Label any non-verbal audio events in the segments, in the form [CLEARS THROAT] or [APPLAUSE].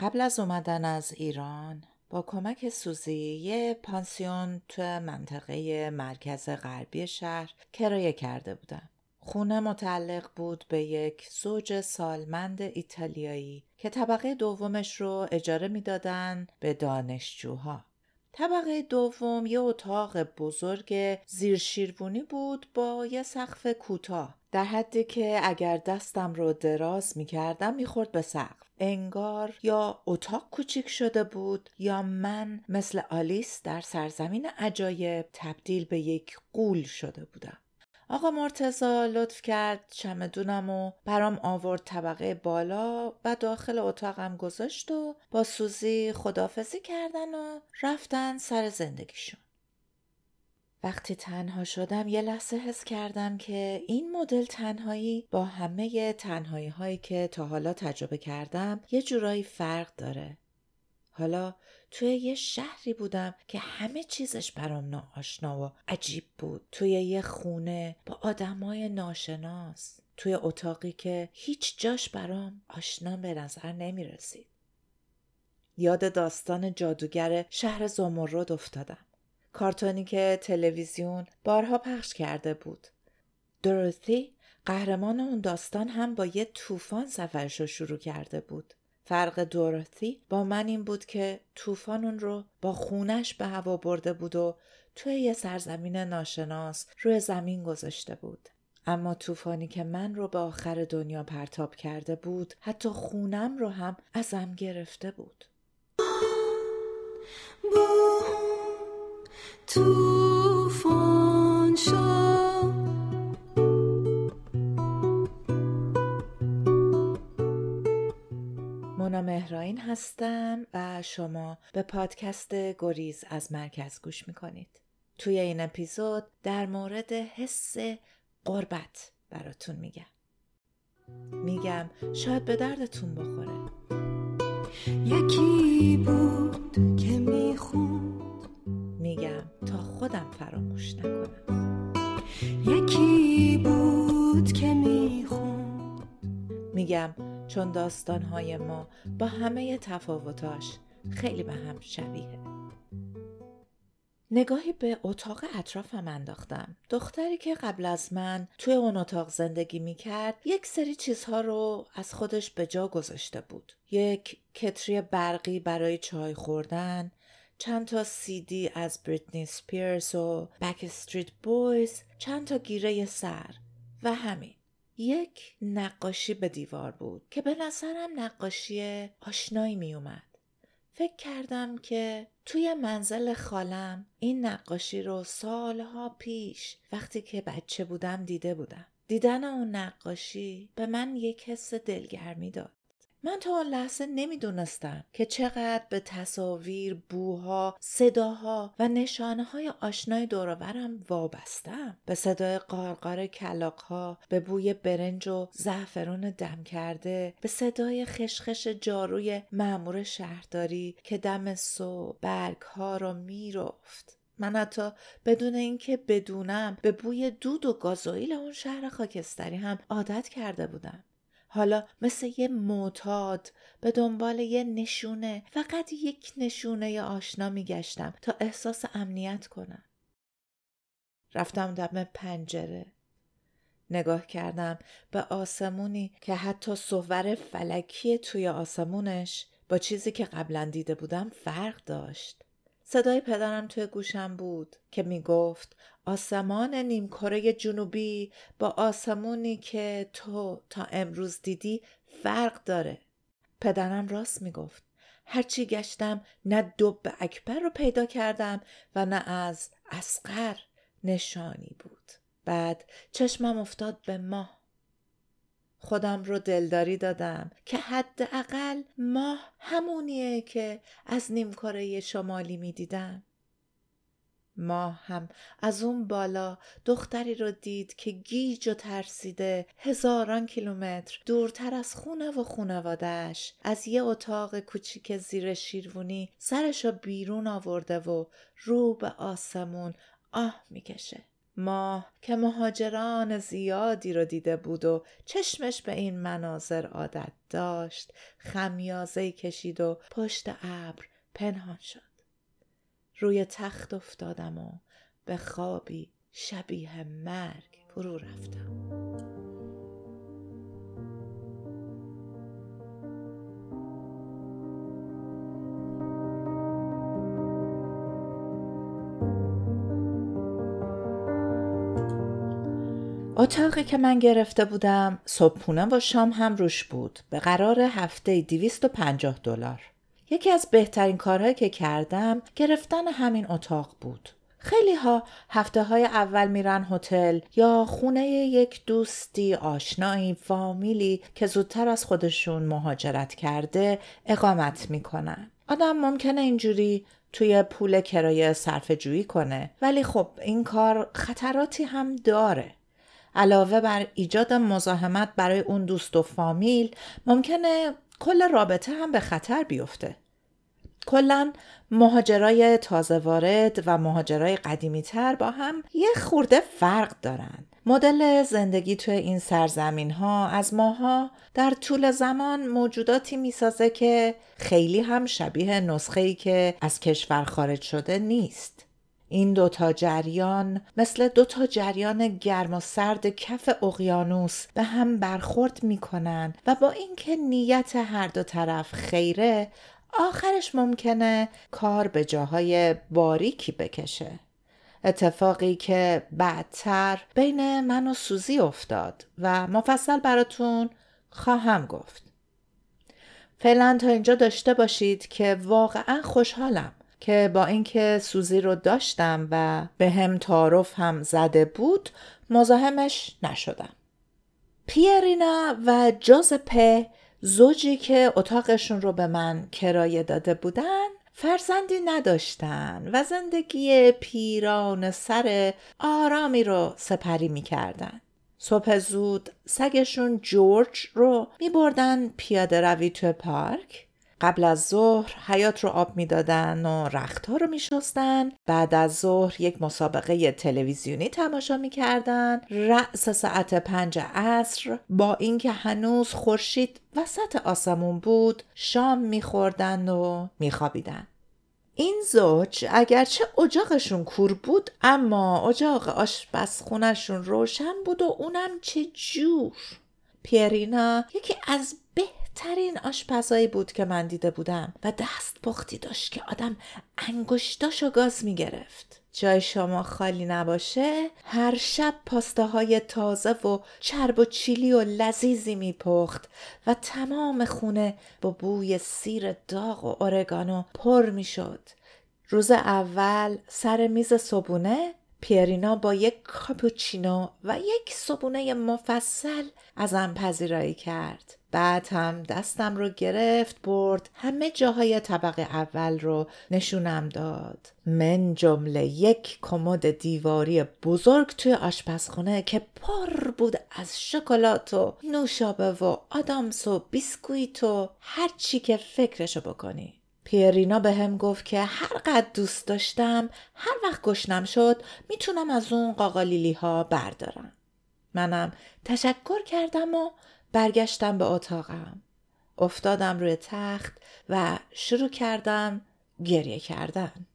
قبل از اومدن از ایران با کمک سوزی یه پانسیون تو منطقه مرکز غربی شهر کرایه کرده بودم. خونه متعلق بود به یک زوج سالمند ایتالیایی که طبقه دومش رو اجاره می‌دادن به دانشجوها. طبقه دوم یه اتاق بزرگ زیر شیروونی بود با یه سقف کوتاه. در حدی که اگر دستم رو دراز می کردم می به سقف. انگار یا اتاق کوچیک شده بود یا من مثل آلیس در سرزمین عجایب تبدیل به یک قول شده بودم. آقا مرتزا لطف کرد چمدونم و برام آورد طبقه بالا و داخل اتاقم گذاشت و با سوزی خدافزی کردن و رفتن سر زندگیشون. وقتی تنها شدم یه لحظه حس کردم که این مدل تنهایی با همه تنهایی هایی که تا حالا تجربه کردم یه جورایی فرق داره. حالا توی یه شهری بودم که همه چیزش برام ناآشنا و عجیب بود توی یه خونه با آدمای ناشناس توی اتاقی که هیچ جاش برام آشنا به نظر نمی رسید. یاد داستان جادوگر شهر زمرد افتادم. کارتونی که تلویزیون بارها پخش کرده بود. دروتی قهرمان اون داستان هم با یه طوفان سفرش رو شروع کرده بود. فرق دورتی با من این بود که طوفان اون رو با خونش به هوا برده بود و توی یه سرزمین ناشناس روی زمین گذاشته بود. اما طوفانی که من رو به آخر دنیا پرتاب کرده بود حتی خونم رو هم ازم گرفته بود. طوفان مونا مهراین هستم و شما به پادکست گریز از مرکز گوش می‌کنید. توی این اپیزود در مورد حس قربت براتون میگم. میگم شاید به دردتون بخوره. یکی بود که می‌خوند میگم تا خودم فراموش نکنم. یکی بود که می‌خوند میگم چون داستانهای ما با همه تفاوتاش خیلی به هم شبیه نگاهی به اتاق اطرافم انداختم. دختری که قبل از من توی اون اتاق زندگی می کرد یک سری چیزها رو از خودش به جا گذاشته بود. یک کتری برقی برای چای خوردن، چند تا سیدی از بریتنی سپیرز و بک استریت بویز، چند تا گیره سر و همین. یک نقاشی به دیوار بود که به نظرم نقاشی آشنایی می اومد. فکر کردم که توی منزل خالم این نقاشی رو سالها پیش وقتی که بچه بودم دیده بودم. دیدن اون نقاشی به من یک حس دلگرمی داد. من تا آن لحظه نمی‌دونستم که چقدر به تصاویر، بوها، صداها و نشانه های آشنای دورورم وابستم. به صدای قارقار کلاقها، به بوی برنج و زعفرون دم کرده، به صدای خشخش جاروی معمور شهرداری که دم صبح برگ ها رو می‌رفت. من حتی بدون اینکه بدونم به بوی دود و گازوئیل اون شهر خاکستری هم عادت کرده بودم. حالا مثل یه معتاد به دنبال یه نشونه فقط یک نشونه آشنا میگشتم تا احساس امنیت کنم. رفتم دم پنجره. نگاه کردم به آسمونی که حتی صور فلکی توی آسمونش با چیزی که قبلا دیده بودم فرق داشت. صدای پدرم توی گوشم بود که می گفت آسمان نیمکره جنوبی با آسمونی که تو تا امروز دیدی فرق داره. پدرم راست می گفت. هرچی گشتم نه دب اکبر رو پیدا کردم و نه از اسقر نشانی بود. بعد چشمم افتاد به ماه. خودم رو دلداری دادم که حداقل ماه همونیه که از نیمکره شمالی می‌دیدم. ماه هم از اون بالا دختری رو دید که گیج و ترسیده هزاران کیلومتر دورتر از خونه و خونوادهش از یه اتاق کوچیک زیر شیروونی سرش رو بیرون آورده و رو به آسمون آه می‌کشه. ماه که مهاجران زیادی رو دیده بود و چشمش به این مناظر عادت داشت خمیازه کشید و پشت ابر پنهان شد. روی تخت افتادم و به خوابی شبیه مرگ فرو رفتم. اتاقی که من گرفته بودم. صبحونه و شام هم روش بود. به قرار هفته 250 دلار. یکی از بهترین کارهایی که کردم گرفتن همین اتاق بود. خیلی ها هفته های اول میرن هتل یا خونه یک دوستی آشنایی فامیلی که زودتر از خودشون مهاجرت کرده اقامت می‌کنن. آدم ممکنه اینجوری توی پول کرایه صرف جویی کنه ولی خب این کار خطراتی هم داره. علاوه بر ایجاد مزاحمت برای اون دوست و فامیل ممکنه کل رابطه هم به خطر بیفته. کلا مهاجرای تازه وارد و مهاجرای قدیمی تر با هم یه خورده فرق دارن. مدل زندگی توی این سرزمین ها از ماها در طول زمان موجوداتی می‌سازه که خیلی هم شبیه نسخه ای که از کشور خارج شده نیست. این دوتا جریان مثل دوتا جریان گرم و سرد کف اقیانوس به هم برخورد می‌کنن و با اینکه نیت هر دو طرف خیره آخرش ممکنه کار به جاهای باریکی بکشه. اتفاقی که بعدتر بین من و سوزی افتاد و مفصل براتون خواهم گفت. فعلا تا اینجا داشته باشید که واقعا خوشحالم. که با اینکه سوزی رو داشتم و به هم تعارف هم زده بود مزاحمش نشدم پیرینا و جوزپه زوجی که اتاقشون رو به من کرایه داده بودن فرزندی نداشتن و زندگی پیران سر آرامی رو سپری می‌کردن. صبح زود سگشون جورج رو می بردن پیاده روی تو پارک قبل از ظهر حیات رو آب می‌دادن و رختها رو میشستن. بعد از ظهر یک مسابقه تلویزیونی تماشا می‌کردن. رأس ساعت پنج عصر با اینکه هنوز خورشید وسط آسمون بود شام میخوردن و میخوابیدن. این زوج اگرچه اجاقشون کور بود اما اجاق آشپزخونهشون روشن بود و اونم چه جور. پیرینا یکی از بهترین آشپزایی بود که من دیده بودم و دست پختی داشت که آدم انگشتاشو گاز می‌گرفت. جای شما خالی نباشه هر شب پاستاهای تازه و چرب و چیلی و لذیذی میپخت و تمام خونه با بوی سیر داغ و اورگانو پر می‌شد. روز اول سر میز صبونه پیرینا با یک کاپوچینو و یک صبونه مفصل ازم پذیرایی کرد. بعد هم دستم رو گرفت برد همه جاهای طبقه اول رو نشونم داد. من جمله یک کمد دیواری بزرگ توی آشپزخونه که پر بود از شکلات و نوشابه و آدامس و بیسکویت و هر چی که فکرشو بکنی. پیرینا به هم گفت که هر قد دوست داشتم هر وقت گشنم شد می‌تونم از اون قاقالیلی ها بردارم. منم تشکر کردم و برگشتم به اتاقم. افتادم روی تخت و شروع کردم گریه کردن.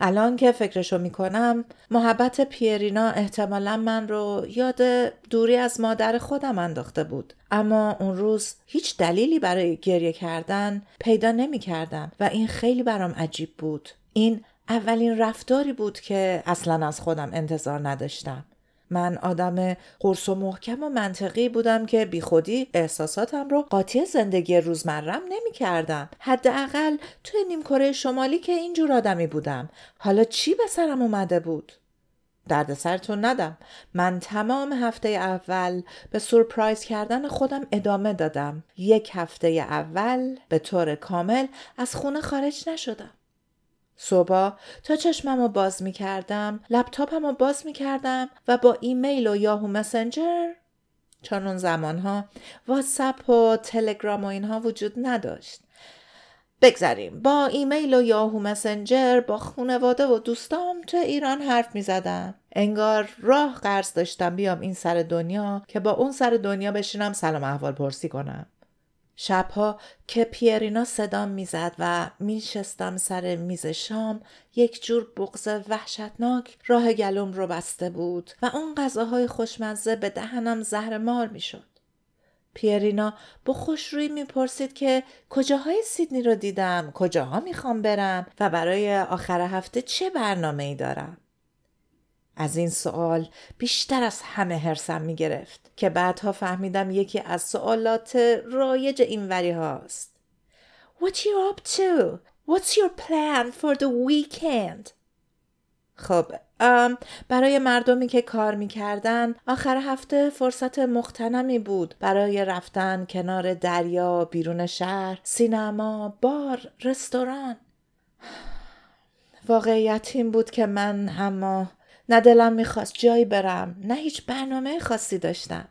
الان که فکرشو می‌کنم محبت پیرینا احتمالا من رو یاد دوری از مادر خودم انداخته بود. اما اون روز هیچ دلیلی برای گریه کردن پیدا نمی کردم و این خیلی برام عجیب بود. این اولین رفتاری بود که اصلا از خودم انتظار نداشتم. من آدم قرص و محکم و منطقی بودم که بیخودی احساساتم رو قاطی زندگی روزمرم نمی کردم. حداقل توی نیمکره شمالی که اینجور آدمی بودم. حالا چی به سرم اومده بود؟ درد سرتون ندم من تمام هفته اول به سورپرایز کردن خودم ادامه دادم یک هفته اول به طور کامل از خونه خارج نشدم صبح تا چشمم رو باز می کردم لپتاپم رو باز می کردم و با ایمیل و یاهو مسنجر چون اون زمان ها واتساپ و تلگرام و اینها وجود نداشت بگذریم با ایمیل و یاهو مسنجر با خانواده و دوستام تو ایران حرف می زدم. انگار راه قرض داشتم بیام این سر دنیا که با اون سر دنیا بشینم سلام احوال پرسی کنم. شبها که پیرینا صدام می‌زد و میشستم سر میز شام یک جور بغض وحشتناک راه گلوم رو بسته بود و اون غذاهای خوشمزه به دهنم زهر مار می‌شد. پیرینا با خوشرویی می‌پرسید که کجاهای سیدنی رو دیدم کجاها می‌خوام برم و برای آخر هفته چه برنامه ای دارم؟ از این سوال بیشتر از همه حرسم می گرفت که بعدها فهمیدم یکی از سوالات رایج این وری هاست. What you up to? What's your plan for the weekend? خب برای مردمی که کار می‌کردن آخر هفته فرصت مختنمی بود برای رفتن کنار دریا بیرون شهر سینما بار رستوران واقعیت این بود که من اما نه دلم می‌خواست جایی برم نه هیچ برنامه خاصی داشتم.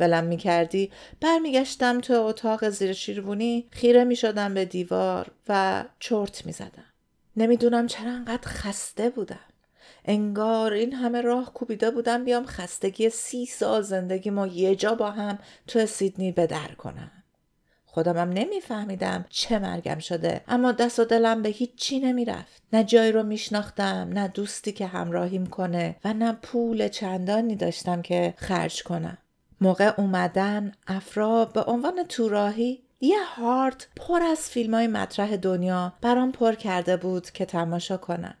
ولم می‌کردی؟ برمیگشتم تو اتاق زیر شیروونی خیره می‌شدم به دیوار و چرت می‌زدم. نمی‌دونم چرا انقدر خسته بودم. انگار این همه راه کوبیده بودم بیام خستگی سی سال زندگی ما یه جا با هم تو سیدنی به در کنم. خودمم نمیفهمیدم چه مرگم شده اما دست و دلم به هیچ چی نمی‌رفت نه جایی رو میشناختم نه دوستی که همراهیم کنه و نه پول چندانی داشتم که خرج کنم موقع اومدن افرا به عنوان توراهی یه هارت پر از فیلم های مطرح دنیا برام پر کرده بود که تماشا کنم.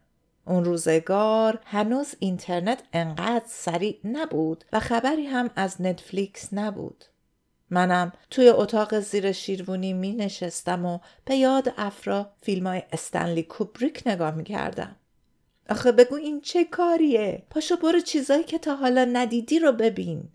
اون روزگار هنوز اینترنت انقدر سریع نبود و خبری هم از نتفلیکس نبود. منم توی اتاق زیر شیروونی می نشستم و به یاد افرا فیلم های استنلی کوبریک نگاه می کردم. آخه بگو این چه کاریه؟ پاشو برو چیزایی که تا حالا ندیدی رو ببین.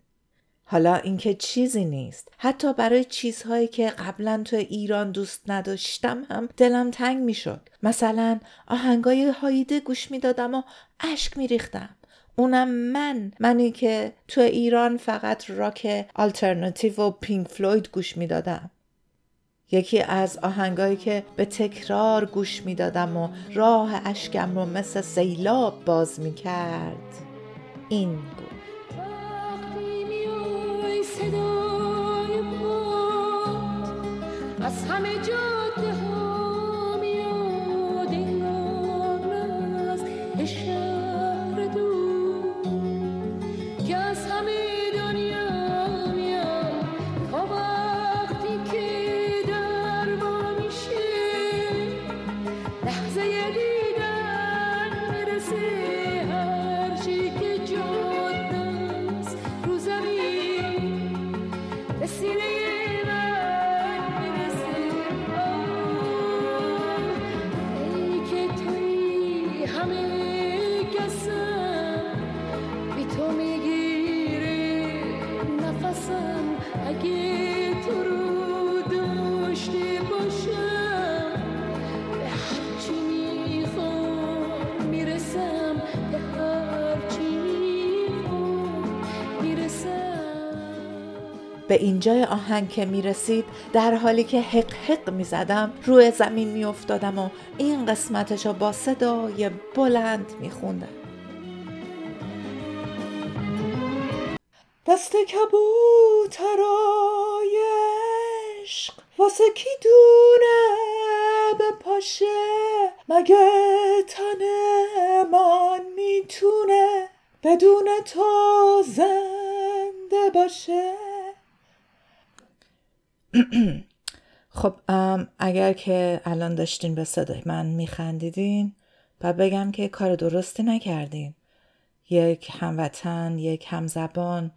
حالا اینکه چیزی نیست حتی برای چیزهایی که قبلا تو ایران دوست نداشتم هم دلم تنگ می‌شد مثلا آهنگای هایده گوش می‌دادم و اشک میریختم اونم من منی که تو ایران فقط راک آلترناتیو و پینک فلوید گوش می‌دادم. یکی از آهنگایی که به تکرار گوش می‌دادم و راه اشکم رو مثل سیلاب باز می‌کرد. این بود. از همه به اینجای آهنگ که می رسید در حالی که حق حق می زدم روی زمین می افتادم و این قسمتش با صدای بلند می خوندم. دست کبوترای عشق واسه کی دونه به پاشه مگه تن من می‌تونه بدون تو زنده باشه [CLEARS THROAT] خب اگر که الان داشتین به صدای من میخندیدین و بگم که کار درستی نکردین. یک هموطن یک همزبان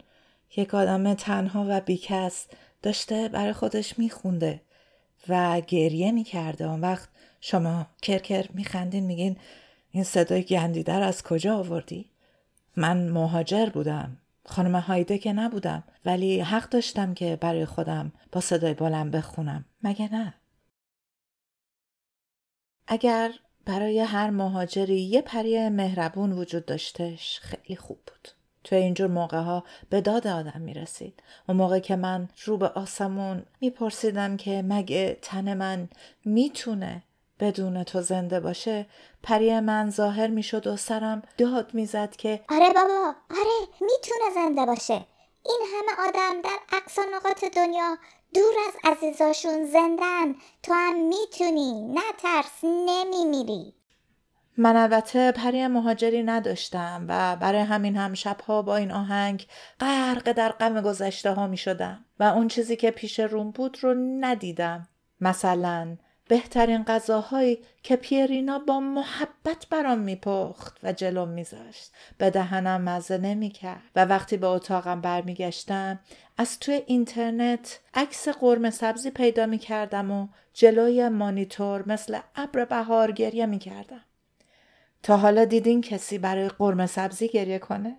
یک آدم تنها و بیکس داشته برای خودش میخونده و گریه می‌کرده. اون وقت شما کرکر میخندین میگین این صدای گندیدر از کجا آوردی؟ من مهاجر بودم. خانم هایده که نبودم ولی حق داشتم که برای خودم با صدای بلند بخونم مگه نه؟ اگر برای هر مهاجری یه پری مهربون وجود داشتش خیلی خوب بود تو اینجور موقع ها به داد آدم می رسید. اون موقع که من رو به آسمون می پرسیدم که مگه تن من می‌تونه بدون تو زنده باشه پری من ظاهر می شد و سرم داد می‌زد که آره بابا آره می‌تونه زنده باشه. این همه آدم در اقصا نقاط دنیا دور از عزیزاشون زندن. تو هم می‌تونی نترس نمیمیری. من البته پری مهاجری نداشتم و برای همین هم شبها با این آهنگ غرق در غم گذشته ها می شدم و اون چیزی که پیش روم بود رو ندیدم. مثلا بهترین غذاهایی که پیرینا با محبت برام میپخت و جلو میذاشت. به دهنم مزه نمی‌کرد و وقتی به اتاقم برمیگشتم از توی اینترنت عکس قرمه سبزی پیدا می‌کردم و جلوی مانیتور مثل ابر بهار گریه می‌کردم. تا حالا دیدین کسی برای قرمه سبزی گریه کنه؟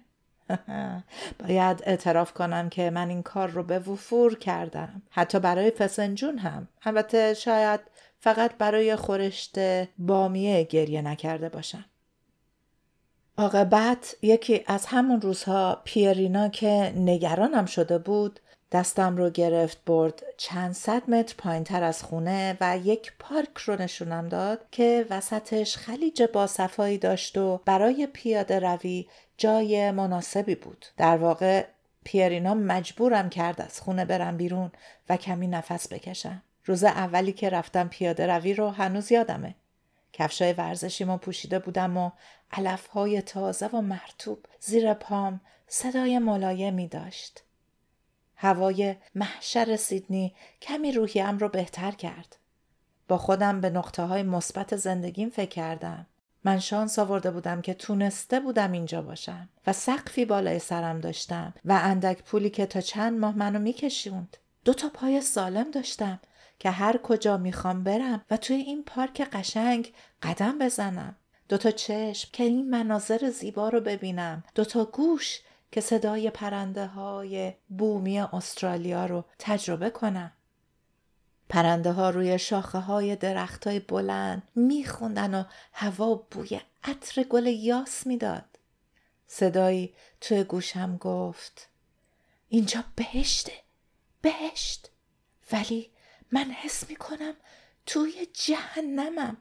[LAUGHS] باید اعتراف کنم که من این کار رو به وفور کردم. حتی برای فسنجون هم. البته شاید فقط برای خورشت بامیه گریه نکرده باشم عاقبت یکی از همون روزها پیرینا که نگرانم شده بود دستم رو گرفت برد چند صد متر پایین تر از خونه و یک پارک رو نشونم داد که وسطش خلیج باصفایی داشت و برای پیاده روی جای مناسبی بود. در واقع پیرینا مجبورم کرد از خونه برم بیرون و کمی نفس بکشم. روز اولی که رفتم پیاده روی رو هنوز یادمه. کفشای ورزشیمو پوشیده بودم و علفهای تازه و مرتوب زیر پام صدای ملایمی داشت. هوای محشر سیدنی کمی روحیم رو بهتر کرد. با خودم به نقطه های مثبت زندگیم فکر کردم. من شانس آورده بودم که تونسته بودم اینجا باشم و سقفی بالای سرم داشتم و اندک پولی که تا چند ماه منو میکشوند. دو تا پای سالم داشتم که هر کجا می‌خوام برم و توی این پارک قشنگ قدم بزنم. دوتا چشم که این مناظر زیبا رو ببینم. دوتا گوش که صدای پرنده های بومی استرالیا رو تجربه کنم. پرنده ها روی شاخه های درخت های بلند میخوندن و هوا بوی عطر گل یاس می‌داد. صدایی توی گوشم گفت اینجا بهشته بهشت ولی من حس می‌کنم توی جهنمم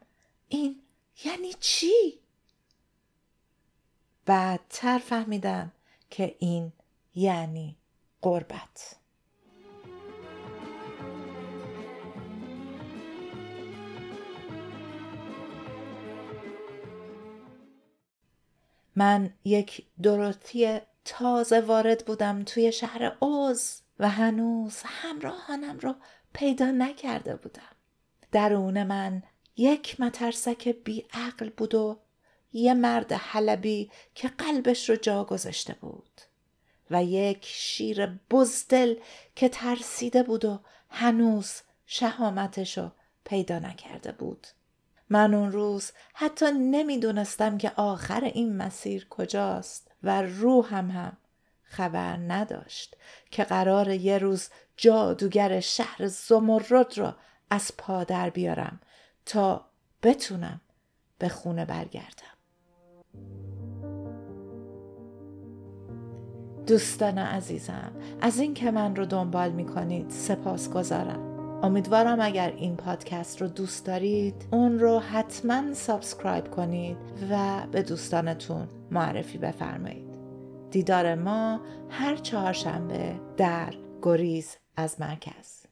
این یعنی چی؟ بعدتر فهمیدم که این یعنی قربت من یک دروتی تازه وارد بودم توی شهر اوز و هنوز همراهانم رو پیدا نکرده بودم. درون من یک مترسک بیعقل بود و یه مرد حلبی که قلبش رو جا گذاشته بود و یک شیر بزدل که ترسیده بود و هنوز شهامتش رو پیدا نکرده بود. من اون روز حتی نمی‌دونستم که آخر این مسیر کجاست و روحم هم خبر نداشت که قرار یه روز جادوگر شهر زمرد را از پا در بیارم تا بتونم به خونه برگردم. دوستان عزیزم از این که من رو دنبال می کنید سپاس گذارم. امیدوارم اگر این پادکست رو دوست دارید اون رو حتما subscribe کنید و به دوستانتون معرفی بفرمایید. دیدار ما هر چهارشنبه در گریز از مرکز.